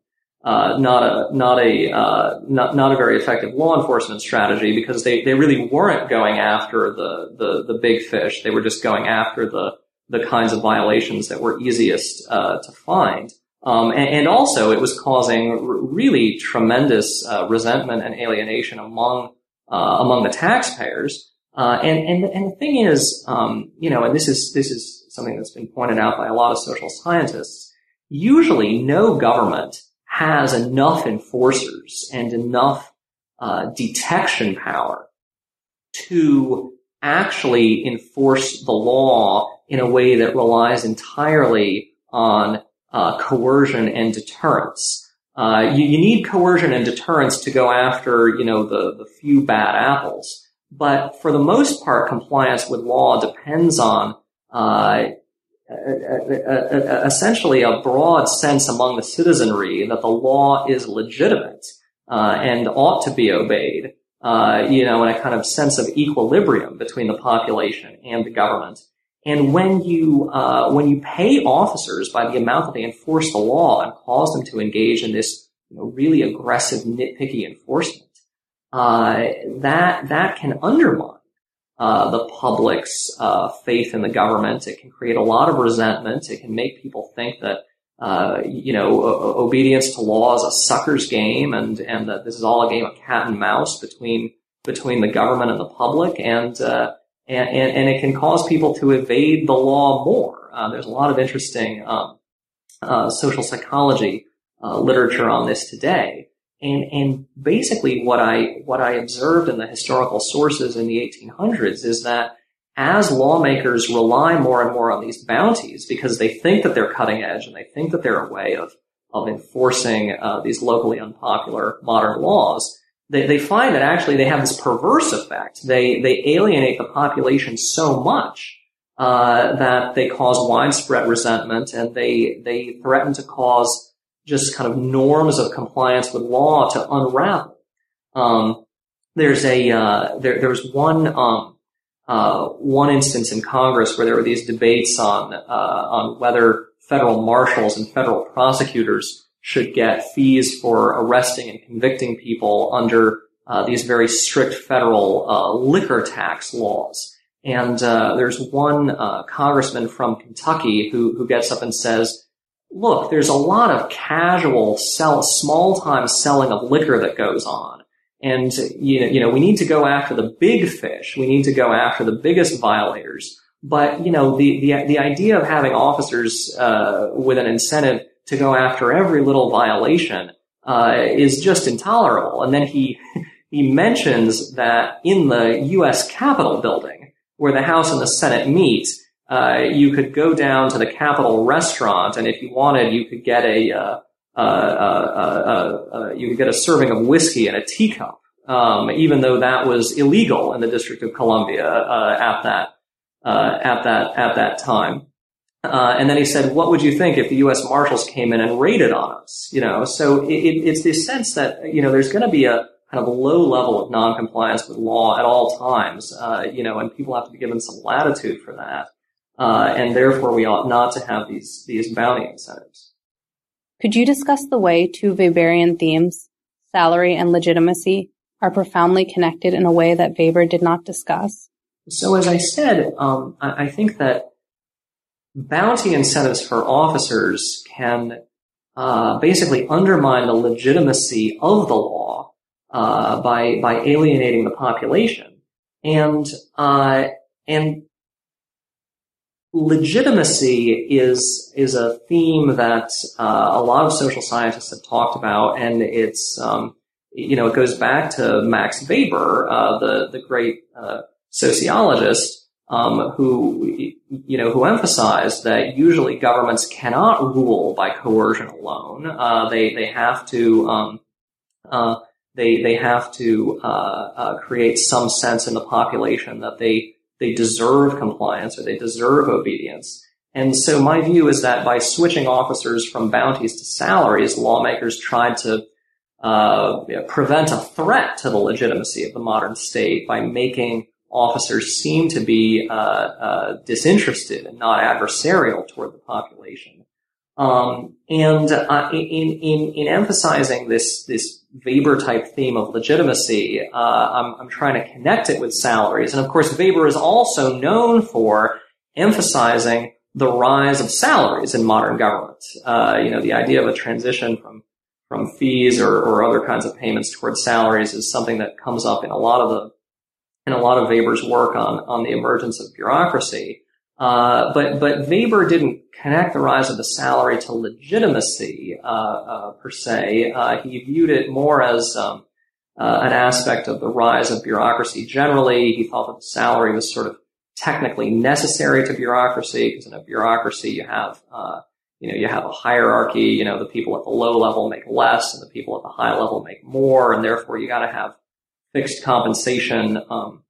uh, not a not a uh, not not a very effective law enforcement strategy because they, they really weren't going after the, the the big fish. They were just going after the the kinds of violations that were easiest uh, to find. Um, and, and, also, it was causing r- really tremendous uh, resentment and alienation among uh, among the taxpayers. Uh, and and and the thing is, um, you know, and this is this is something that's been pointed out by a lot of social scientists. Usually, no government has enough enforcers and enough uh, detection power to actually enforce the law in a way that relies entirely on uh, coercion and deterrence. Uh, you, you, need coercion and deterrence to go after, you know, the, the few bad apples. But for the most part, compliance with law depends on uh, essentially a broad sense among the citizenry that the law is legitimate uh, and ought to be obeyed. Uh, you know, and a kind of sense of equilibrium between the population and the government. And when you uh, when you pay officers by the amount that they enforce the law and cause them to engage in this you know, really aggressive, nitpicky enforcement, that that can undermine uh, the public's uh, faith in the government. It can create a lot of resentment. It can make people think that uh, you know o- obedience to law is a sucker's game, and and that this is all a game of cat and mouse between between the government and the public, and uh, and, and, it can cause people to evade the law more. Uh, there's a lot of interesting um, social psychology literature on this today. And, and basically what I, what I observed in the historical sources in the 1800s is that as lawmakers rely more and more on these bounties because they think that they're cutting edge and they think that they're a way of of enforcing uh, these locally unpopular modern laws, they, they find that actually they have this perverse effect. They they alienate the population so much uh, that they cause widespread resentment and they they threaten to cause just kind of norms of compliance with law to unravel. Um, there's a uh, there there was one um, uh, one instance in Congress where there were these debates on uh, on whether federal marshals and federal prosecutors should get fees for arresting and convicting people under uh, these very strict federal uh, liquor tax laws. And uh, there's one uh, congressman from Kentucky who who gets up and says, "Look, there's a lot of casual sell, small time selling of liquor that goes on." And you know, you know, we need to go after the big fish. We need to go after the biggest violators. But you know, the the the idea of having officers uh, with an incentive to go after every little violation uh, is just intolerable. And then he he mentions that in the U.S. Capitol building, where the House and the Senate meet, uh, you could go down to the Capitol restaurant, and if you wanted, you could get a uh, uh, uh, uh, you could get a serving of whiskey in a teacup, um, even though that was illegal in the District of Columbia at that at that at that time. Uh, and then he said, "What would you think if the U.S. Marshals came in and raided on us?" You know, so it, it's this sense that you know there's going to be a kind of low level of noncompliance with law at all times. Uh, you know, and people have to be given some latitude for that, uh, and therefore we ought not to have these these bounty incentives. Could you discuss the way two Weberian themes, salary and legitimacy, are profoundly connected in a way that Weber did not discuss? So, as I said, um, I, I think that bounty incentives for officers can uh, basically undermine the legitimacy of the law uh, by by alienating the population, and uh, and legitimacy is is a theme that uh, a lot of social scientists have talked about, and it's um, you know it goes back to Max Weber, uh, the the great uh, sociologist, um, who you know who emphasized that usually governments cannot rule by coercion alone. Uh, they they have to um, uh, they they have to uh, create some sense in the population that they they deserve compliance or they deserve obedience. And so my view is that by switching officers from bounties to salaries, lawmakers tried to uh, prevent a threat to the legitimacy of the modern state by making officers seem to be uh, uh, disinterested and not adversarial toward the population. Um, and uh, in, in, in emphasizing this this Weber type theme of legitimacy, uh, I'm, I'm trying to connect it with salaries. And of course, Weber is also known for emphasizing the rise of salaries in modern government. Uh, you know, the idea of a transition from from fees or, or other kinds of payments towards salaries is something that comes up in a lot of the in a lot of Weber's work on on the emergence of bureaucracy. Uh, but but Weber didn't connect the rise of the salary to legitimacy uh, uh, per se. Uh, he viewed it more as um, uh, an aspect of the rise of bureaucracy generally. He thought that the salary was sort of technically necessary to bureaucracy because in a bureaucracy you have uh, you know you have a hierarchy. You know the people at the low level make less, and the people at the high level make more, and therefore you got to have fixed compensation um,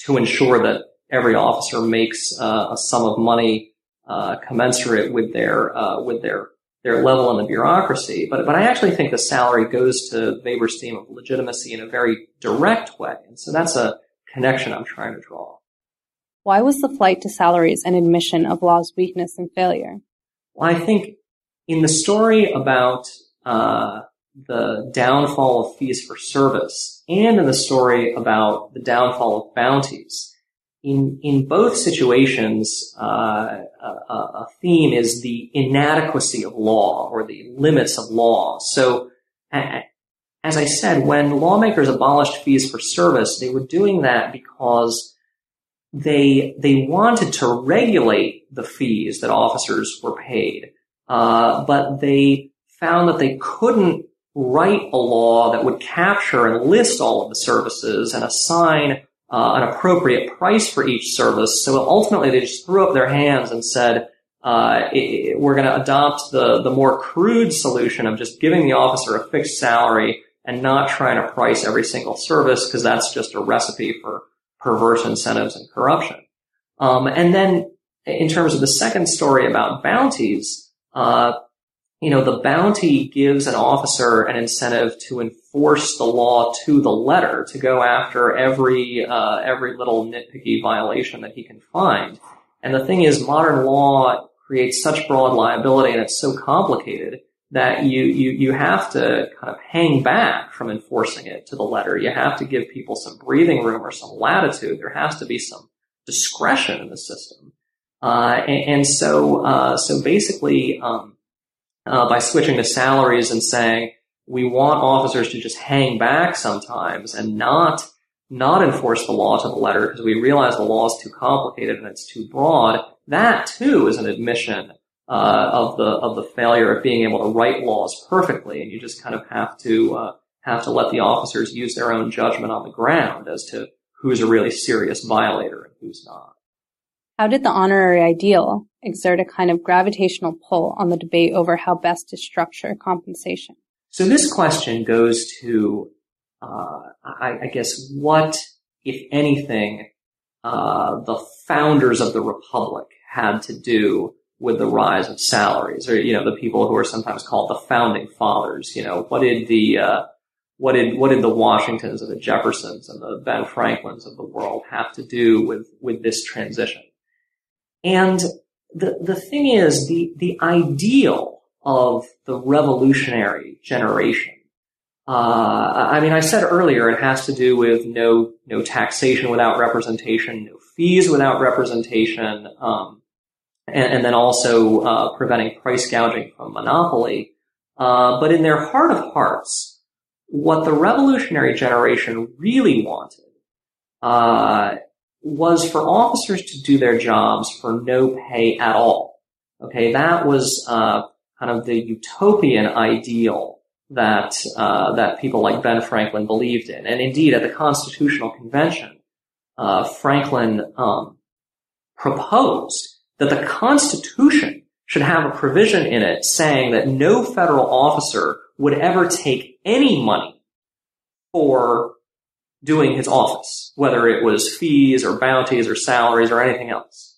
to ensure that every officer makes uh, a sum of money uh, commensurate with their uh, with their their level in the bureaucracy. But but I actually think the salary goes to Weber's theme of legitimacy in a very direct way, and so that's a connection I'm trying to draw. Why was the flight to salaries an admission of law's weakness and failure? Well, I think in the story about uh, the downfall of fees for service, and in the story about the downfall of bounties, in in both situations, uh, a, a, theme is the inadequacy of law or the limits of law. So, as I said, when lawmakers abolished fees for service, they were doing that because they they wanted to regulate the fees that officers were paid, uh, but they found that they couldn't write a law that would capture and list all of the services and assign uh, an appropriate price for each service. So ultimately, they just threw up their hands and said, uh, it, we're going to adopt the the more crude solution of just giving the officer a fixed salary and not trying to price every single service because that's just a recipe for perverse incentives and corruption. Um, and then in terms of the second story about bounties, uh, you know, the bounty gives an officer an incentive to enforce the law to the letter, to go after every uh, every little nitpicky violation that he can find. And the thing is, modern law creates such broad liability, and it's so complicated that you you you have to kind of hang back from enforcing it to the letter. You have to give people some breathing room or some latitude. There has to be some discretion in the system. Uh, and, and, so, uh, so basically, um, uh, by switching to salaries and saying we want officers to just hang back sometimes and not not enforce the law to the letter because we realize the law is too complicated and it's too broad. That too is an admission uh, of the of the failure of being able to write laws perfectly, and you just kind of have to uh, have to let the officers use their own judgment on the ground as to who's a really serious violator and who's not. How did the honorary ideal exert a kind of gravitational pull on the debate over how best to structure compensation? So this question goes to, uh, I, I, guess, what, if anything, uh, the founders of the republic had to do with the rise of salaries, or you know, the people who are sometimes called the founding fathers. You know, what did the uh, what did what did the Washingtons and the Jeffersons and the Ben Franklins of the world have to do with with this transition? And the, the thing is, the, the ideal of the revolutionary generation, uh, I mean, I said earlier it has to do with no, no taxation without representation, no fees without representation, um, and, and, then also uh, preventing price gouging from monopoly. Uh, but in their heart of hearts, what the revolutionary generation really wanted uh, was for officers to do their jobs for no pay at all. Okay, that was uh, kind of the utopian ideal that uh, that people like Ben Franklin believed in, and indeed at the Constitutional Convention, uh, Franklin um, proposed that the Constitution should have a provision in it saying that no federal officer would ever take any money for doing his office, whether it was fees or bounties or salaries or anything else.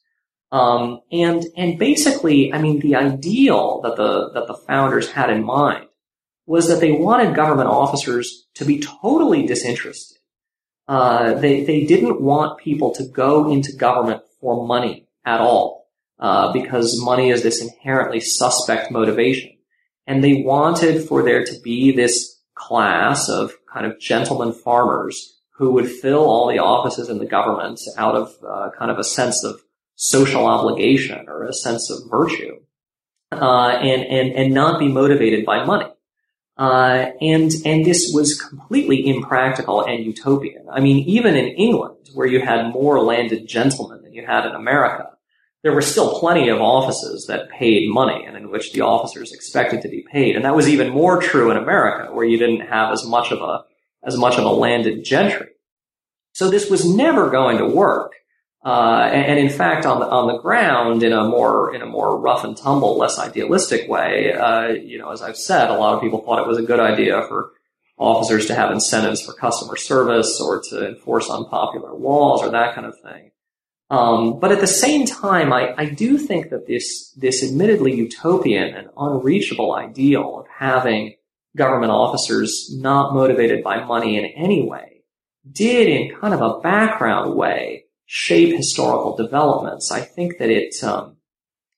Um, and and basically, I mean, the ideal that the that the founders had in mind was that they wanted government officers to be totally disinterested. Uh, they they didn't want people to go into government for money at all, uh, because money is this inherently suspect motivation, and they wanted for there to be this class of kind of gentleman farmers who would fill all the offices in the government out of uh, kind of a sense of social obligation or a sense of virtue, uh, and and and not be motivated by money. Uh, and and this was completely impractical and utopian. I mean, even in England, where you had more landed gentlemen than you had in America, there were still plenty of offices that paid money and in which the officers expected to be paid. And that was even more true in America, where you didn't have as much of a as much of a landed gentry. So this was never going to work. Uh, and, and, in fact, on the on the ground, in a more in a more rough and tumble, less idealistic way, uh, you know, as I've said, a lot of people thought it was a good idea for officers to have incentives for customer service or to enforce unpopular laws or that kind of thing. Um, but at the same time, I, I do think that this this admittedly utopian and unreachable ideal of having government officers not motivated by money in any way did in kind of a background way shape historical developments. I think that it, um,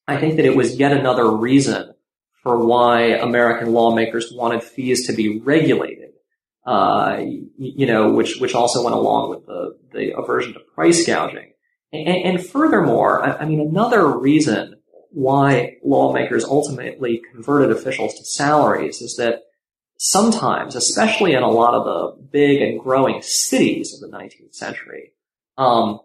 I think that it was yet another reason for why American lawmakers wanted fees to be regulated. Uh, you know, which which also went along with the the aversion to price gouging. And, and furthermore, I, I mean, another reason why lawmakers ultimately converted officials to salaries is that sometimes, especially in a lot of the big and growing cities of the 19th century, um,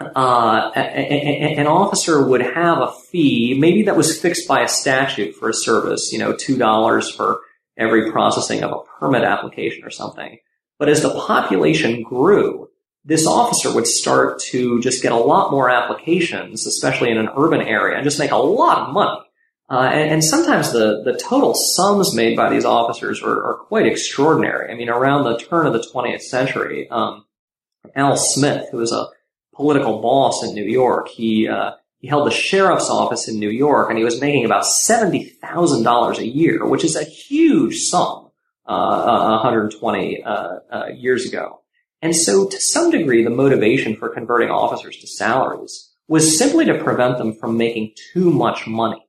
uh, an officer would have a fee, maybe that was fixed by a statute for a service, you know, $2 for every processing of a permit application or something. But as the population grew, this officer would start to just get a lot more applications, especially in an urban area, and just make a lot of money. Uh, and, and, sometimes the, the total sums made by these officers are, are, quite extraordinary. I mean, around the turn of the 20th century, um, Al Smith, who was a political boss in New York, he uh, he held the sheriff's office in New York, and he was making about seventy thousand dollars a year, which is a huge sum, uh, 120 uh, uh, years ago. And so, to some degree, the motivation for converting officers to salaries was simply to prevent them from making too much money.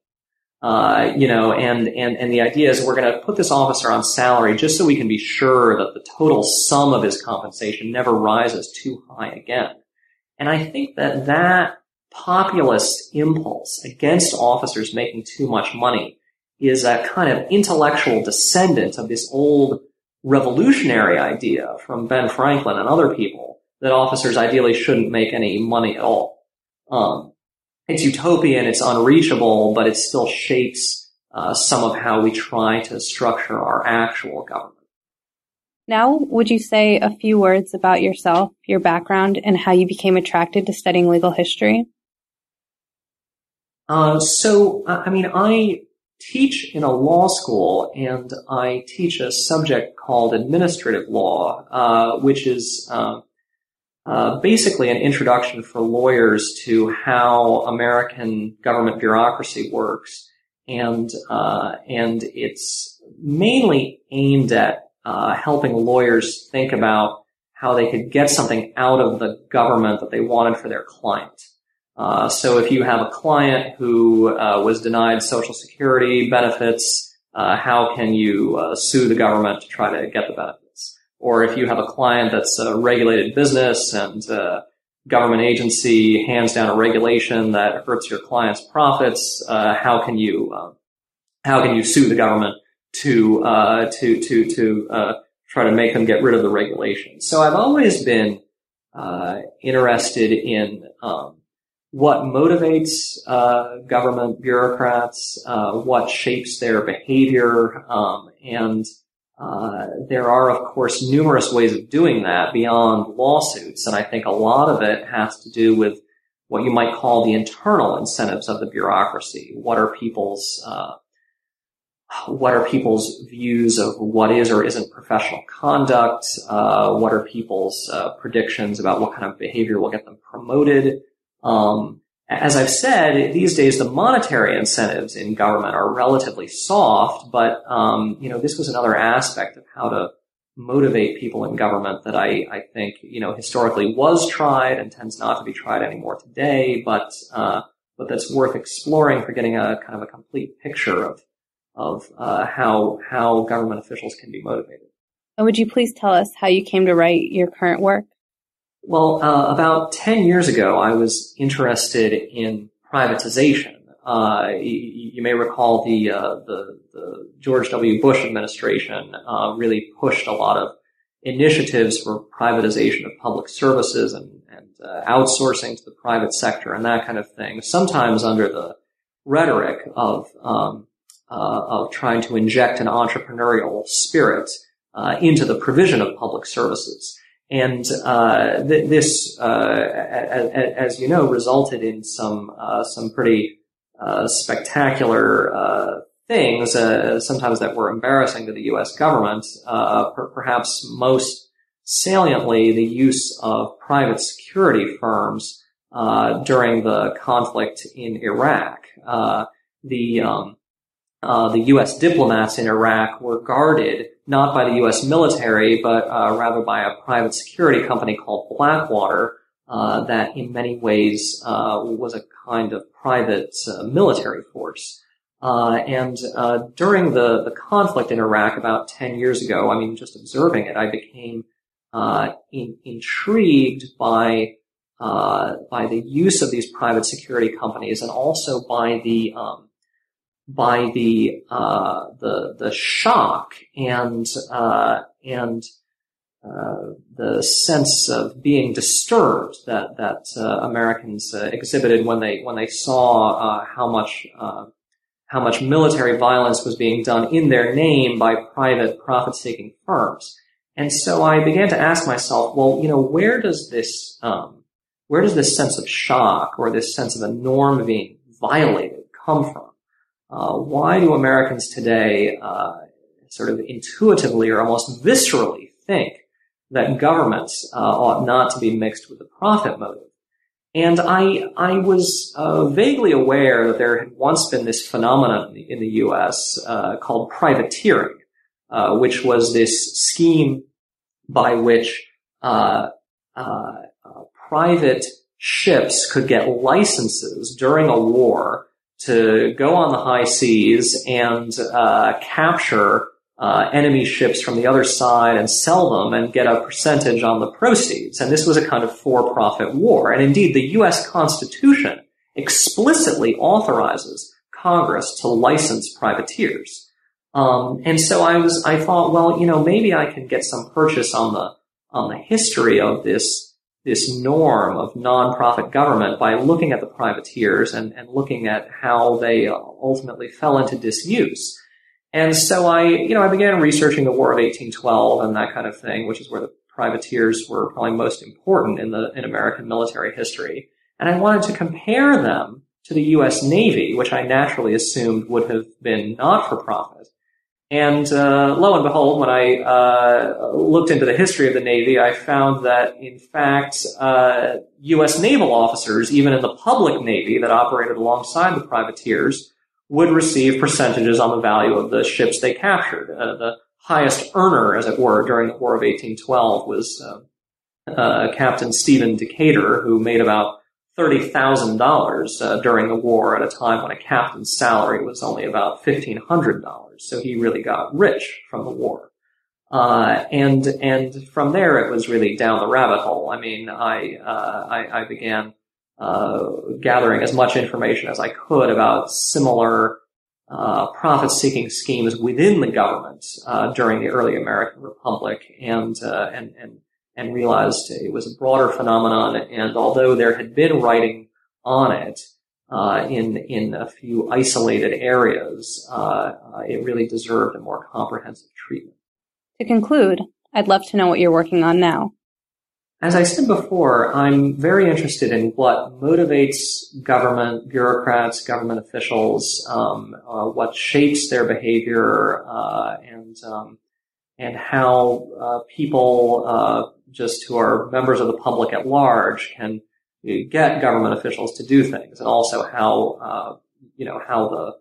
Uh, you know, and, and, and the idea is we're going to put this officer on salary just so we can be sure that the total sum of his compensation never rises too high again. And I think that that populist impulse against officers making too much money is a kind of intellectual descendant of this old revolutionary idea from Ben Franklin and other people that officers ideally shouldn't make any money at all. Um, it's utopian, it's unreachable, but it still shapes uh, some of how we try to structure our actual government. Now, would you say a few words about yourself, your background, and how you became attracted to studying legal history? Uh, so, I mean, I teach in a law school and I teach a subject called administrative law, uh, which is uh, uh, basically an introduction for lawyers to how American government bureaucracy works, and uh, and it's mainly aimed at uh, helping lawyers think about how they could get something out of the government that they wanted for their client. Uh, so if you have a client who uh, was denied Social Security benefits, uh, how can you uh, sue the government to try to get the benefits? Or if you have a client that's a regulated business and a government agency hands down a regulation that hurts your client's profits, uh, how can you how can you sue the government to uh, to to to uh, try to make them get rid of the regulation. So I've always been uh, interested in um, what motivates uh, government bureaucrats, uh, what shapes their behavior, um, and uh, there are, of course, numerous ways of doing that beyond lawsuits, and I think a lot of it has to do with what you might call the internal incentives of the bureaucracy. What are people's what are people's views of what is or isn't professional conduct? Uh, what are people's uh, predictions about what kind of behavior will get them promoted? Um, as I've said, these days the monetary incentives in government are relatively soft, but um, you know this was another aspect of how to motivate people in government that I, I think you know historically was tried and tends not to be tried anymore today, but uh, but that's worth exploring for getting a kind of a complete picture of of uh, how how government officials can be motivated. And would you please tell us how you came to write your current work? Well, uh, about ten years ago, I was interested in privatization. Uh, you, you, may recall the, uh, the, the George W. Bush administration uh, really pushed a lot of initiatives for privatization of public services and, and uh, outsourcing to the private sector and that kind of thing. Sometimes under the rhetoric of um, uh, of trying to inject an entrepreneurial spirit into the provision of public services. And uh, th- this, as, as, you know, resulted in some some pretty spectacular things, uh, sometimes that were embarrassing to the U.S. government, uh, per- perhaps most saliently the use of private security firms uh, during the conflict in Iraq. the um, uh, the U.S. diplomats in Iraq were guarded not by the U.S. military, but uh, rather by a private security company called Blackwater, uh, that in many ways uh, was a kind of private uh, military force. and during the, the conflict in Iraq about 10 years ago, I mean, just observing it, I became in, intrigued by by the use of these private security companies and also by the um, by the uh, the the shock and uh, and uh, the sense of being disturbed that that uh, Americans uh, exhibited when they when they saw uh, how much how much military violence was being done in their name by private profit-seeking firms. And so I began to ask myself, well, you know, where does this, um, where does this sense of shock or this sense of a norm being violated come from? Uh, why do Americans today uh, sort of intuitively or almost viscerally think that governments uh, ought not to be mixed with the profit motive? And I, I was uh, vaguely aware that there had once been this phenomenon in the U.S. Uh, called privateering, uh, which was this scheme by which private ships could get licenses during a war to go on the high seas and uh, capture uh, enemy ships from the other side and sell them and get a percentage on the proceeds. And this was a kind of for-profit war. And indeed, the U.S. Constitution explicitly authorizes Congress to license privateers. Um, and so I was, I thought, well, you know, maybe I can get some purchase on the on the history of this this norm of nonprofit government by looking at the privateers and, and looking at how they uh, ultimately fell into disuse. And so I, you know, I began researching the War of 1812 and that kind of thing, which is where the privateers were probably most important in the, in American military history. And I wanted to compare them to the U.S. Navy, which I naturally assumed would have been not for profit. And uh, lo and behold, when I uh, looked into the history of the Navy, I found that, in fact, uh, U.S. naval officers, even in the public Navy that operated alongside the privateers, would receive percentages on the value of the ships they captured. Uh, the highest earner, as it were, during the War of 1812 was uh, uh, Captain Stephen Decatur, who made about $30,000 uh, during the war at a time when a captain's salary was only about $1,500. So he really got rich from the war. Uh, and, and from there it was really down the rabbit hole. I mean, I, uh, I, I, began, uh, gathering as much information as I could about similar, uh, profit-seeking schemes within the government, uh, during the early American Republic and, and, and and realized it was a broader phenomenon. And although there had been writing on it uh, in in a few isolated areas, uh, it really deserved a more comprehensive treatment. To conclude, I'd love to know what you're working on now. As I said before, I'm very interested in what motivates government bureaucrats, government officials, um, uh, what shapes their behavior, uh, and um, and how uh, people uh, just who are members of the public at large can get government officials to do things, and also how uh, you know how the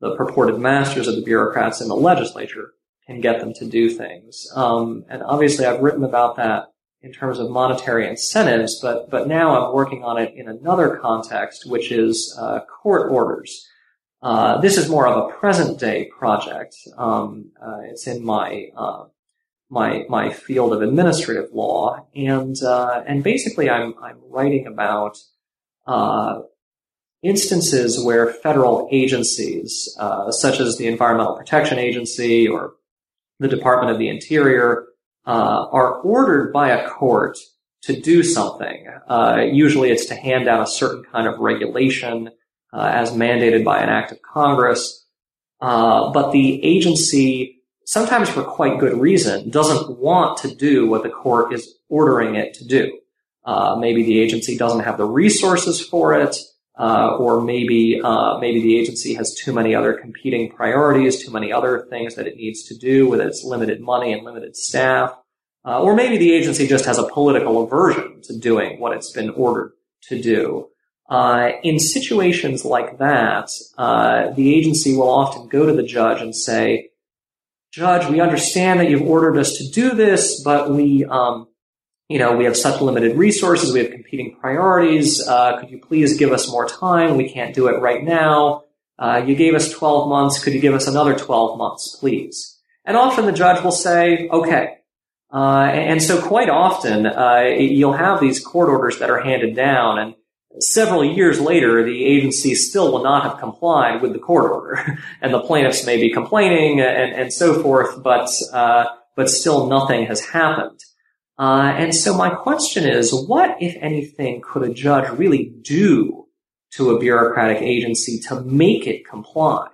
the purported masters of the bureaucrats in the legislature can get them to do things. Um, and obviously, I've written about that in terms of monetary incentives, but but now I'm working on it in another context, which is uh, court orders. Uh, this is more of a present day project. Um, uh, it's in my uh, my my field of administrative law, and uh, and basically I'm I'm writing about uh, instances where federal agencies, uh, such as the Environmental Protection Agency or the Department of the Interior, uh, are ordered by a court to do something. Uh, usually, it's to hand down a certain kind of regulation uh, as mandated by an act of Congress, but the agency sometimes for quite good reason, doesn't want to do what the court is ordering it to do. Uh, maybe the agency doesn't have the resources for it, uh, or maybe uh, maybe the agency has too many other competing priorities, too many other things that it needs to do with its limited money and limited staff, uh, or maybe the agency just has a political aversion to doing what it's been ordered to do. Uh, in situations like that, uh, the agency will often go to the judge and say, Judge, we understand that you've ordered us to do this, but we, um, you know, we have such limited resources, we have competing priorities. Uh, could you please give us more time? We can't do it right now. Uh, you gave us 12 months. Could you give us another 12 months, please? And often the judge will say, okay. Uh, and so quite often, uh, you'll have these court orders that are handed down and several years later, the agency still will not have complied with the court order, and the plaintiffs may be complaining and, and so forth, but uh, but still nothing has happened. Uh, and so my question is, what, if anything, could a judge really do to a bureaucratic agency to make it comply?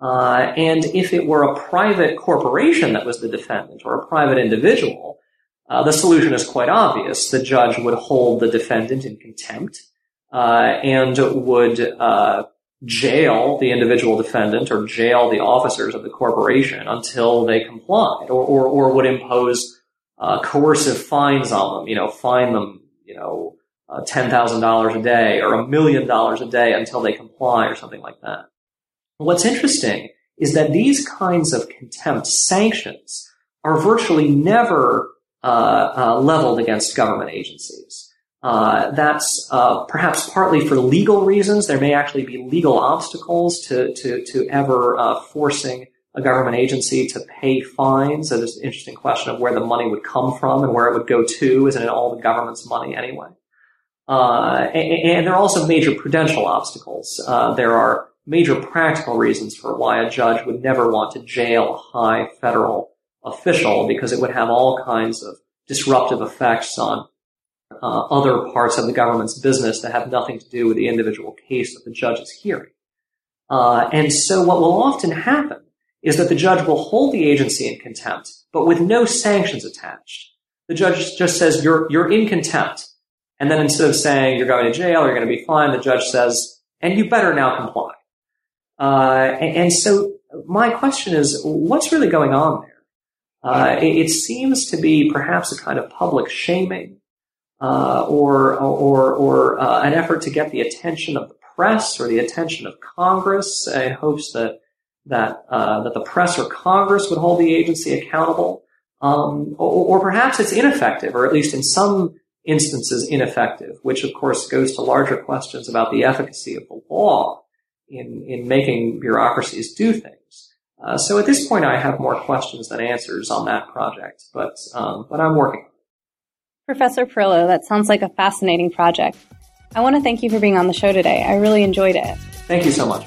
Uh, and if it were a private corporation that was the defendant or a private individual, uh, the solution is quite obvious. The judge would hold the defendant in contempt and would uh, jail the individual defendant or jail the officers of the corporation until they complied, or or, or would impose uh, coercive fines on them. You know, fine them. You know, uh, ten thousand dollars a day or a million dollars a day until they comply, or something like that. What's interesting is that these kinds of contempt sanctions are virtually never uh, uh, leveled against government agencies. Uh, that's uh, perhaps partly for legal reasons. There may actually be legal obstacles to to, to ever uh, forcing a government agency to pay fines. So there's an interesting question of where the money would come from and where it would go to. Isn't it all the government's money anyway? Uh, and, and, there are also major prudential obstacles. there are major practical reasons for why a judge would never want to jail a high federal official because it would have all kinds of disruptive effects on uh, other parts of the government's business that have nothing to do with the individual case that the judge is hearing. Uh, and so what will often happen is that the judge will hold the agency in contempt, but with no sanctions attached. The judge just says, you're, you're in contempt. And then instead of saying you're going to jail, or you're going to be fined, the judge says, and you better now comply. Uh, and, and, so my question is, what's really going on there? Uh, it, it, seems to be perhaps a kind of public shaming, uh, or or or uh, an effort to get the attention of the press or the attention of Congress in hopes that that uh, that the press or Congress would hold the agency accountable, um, or, or perhaps it's ineffective, or at least in some instances ineffective, which of course goes to larger questions about the efficacy of the law in, in making bureaucracies do things. Uh, so at this point, I have more questions than answers on that project, but um, but I'm working. Professor Parrillo, that sounds like a fascinating project. I want to thank you for being on the show today. I really enjoyed it. Thank you so much.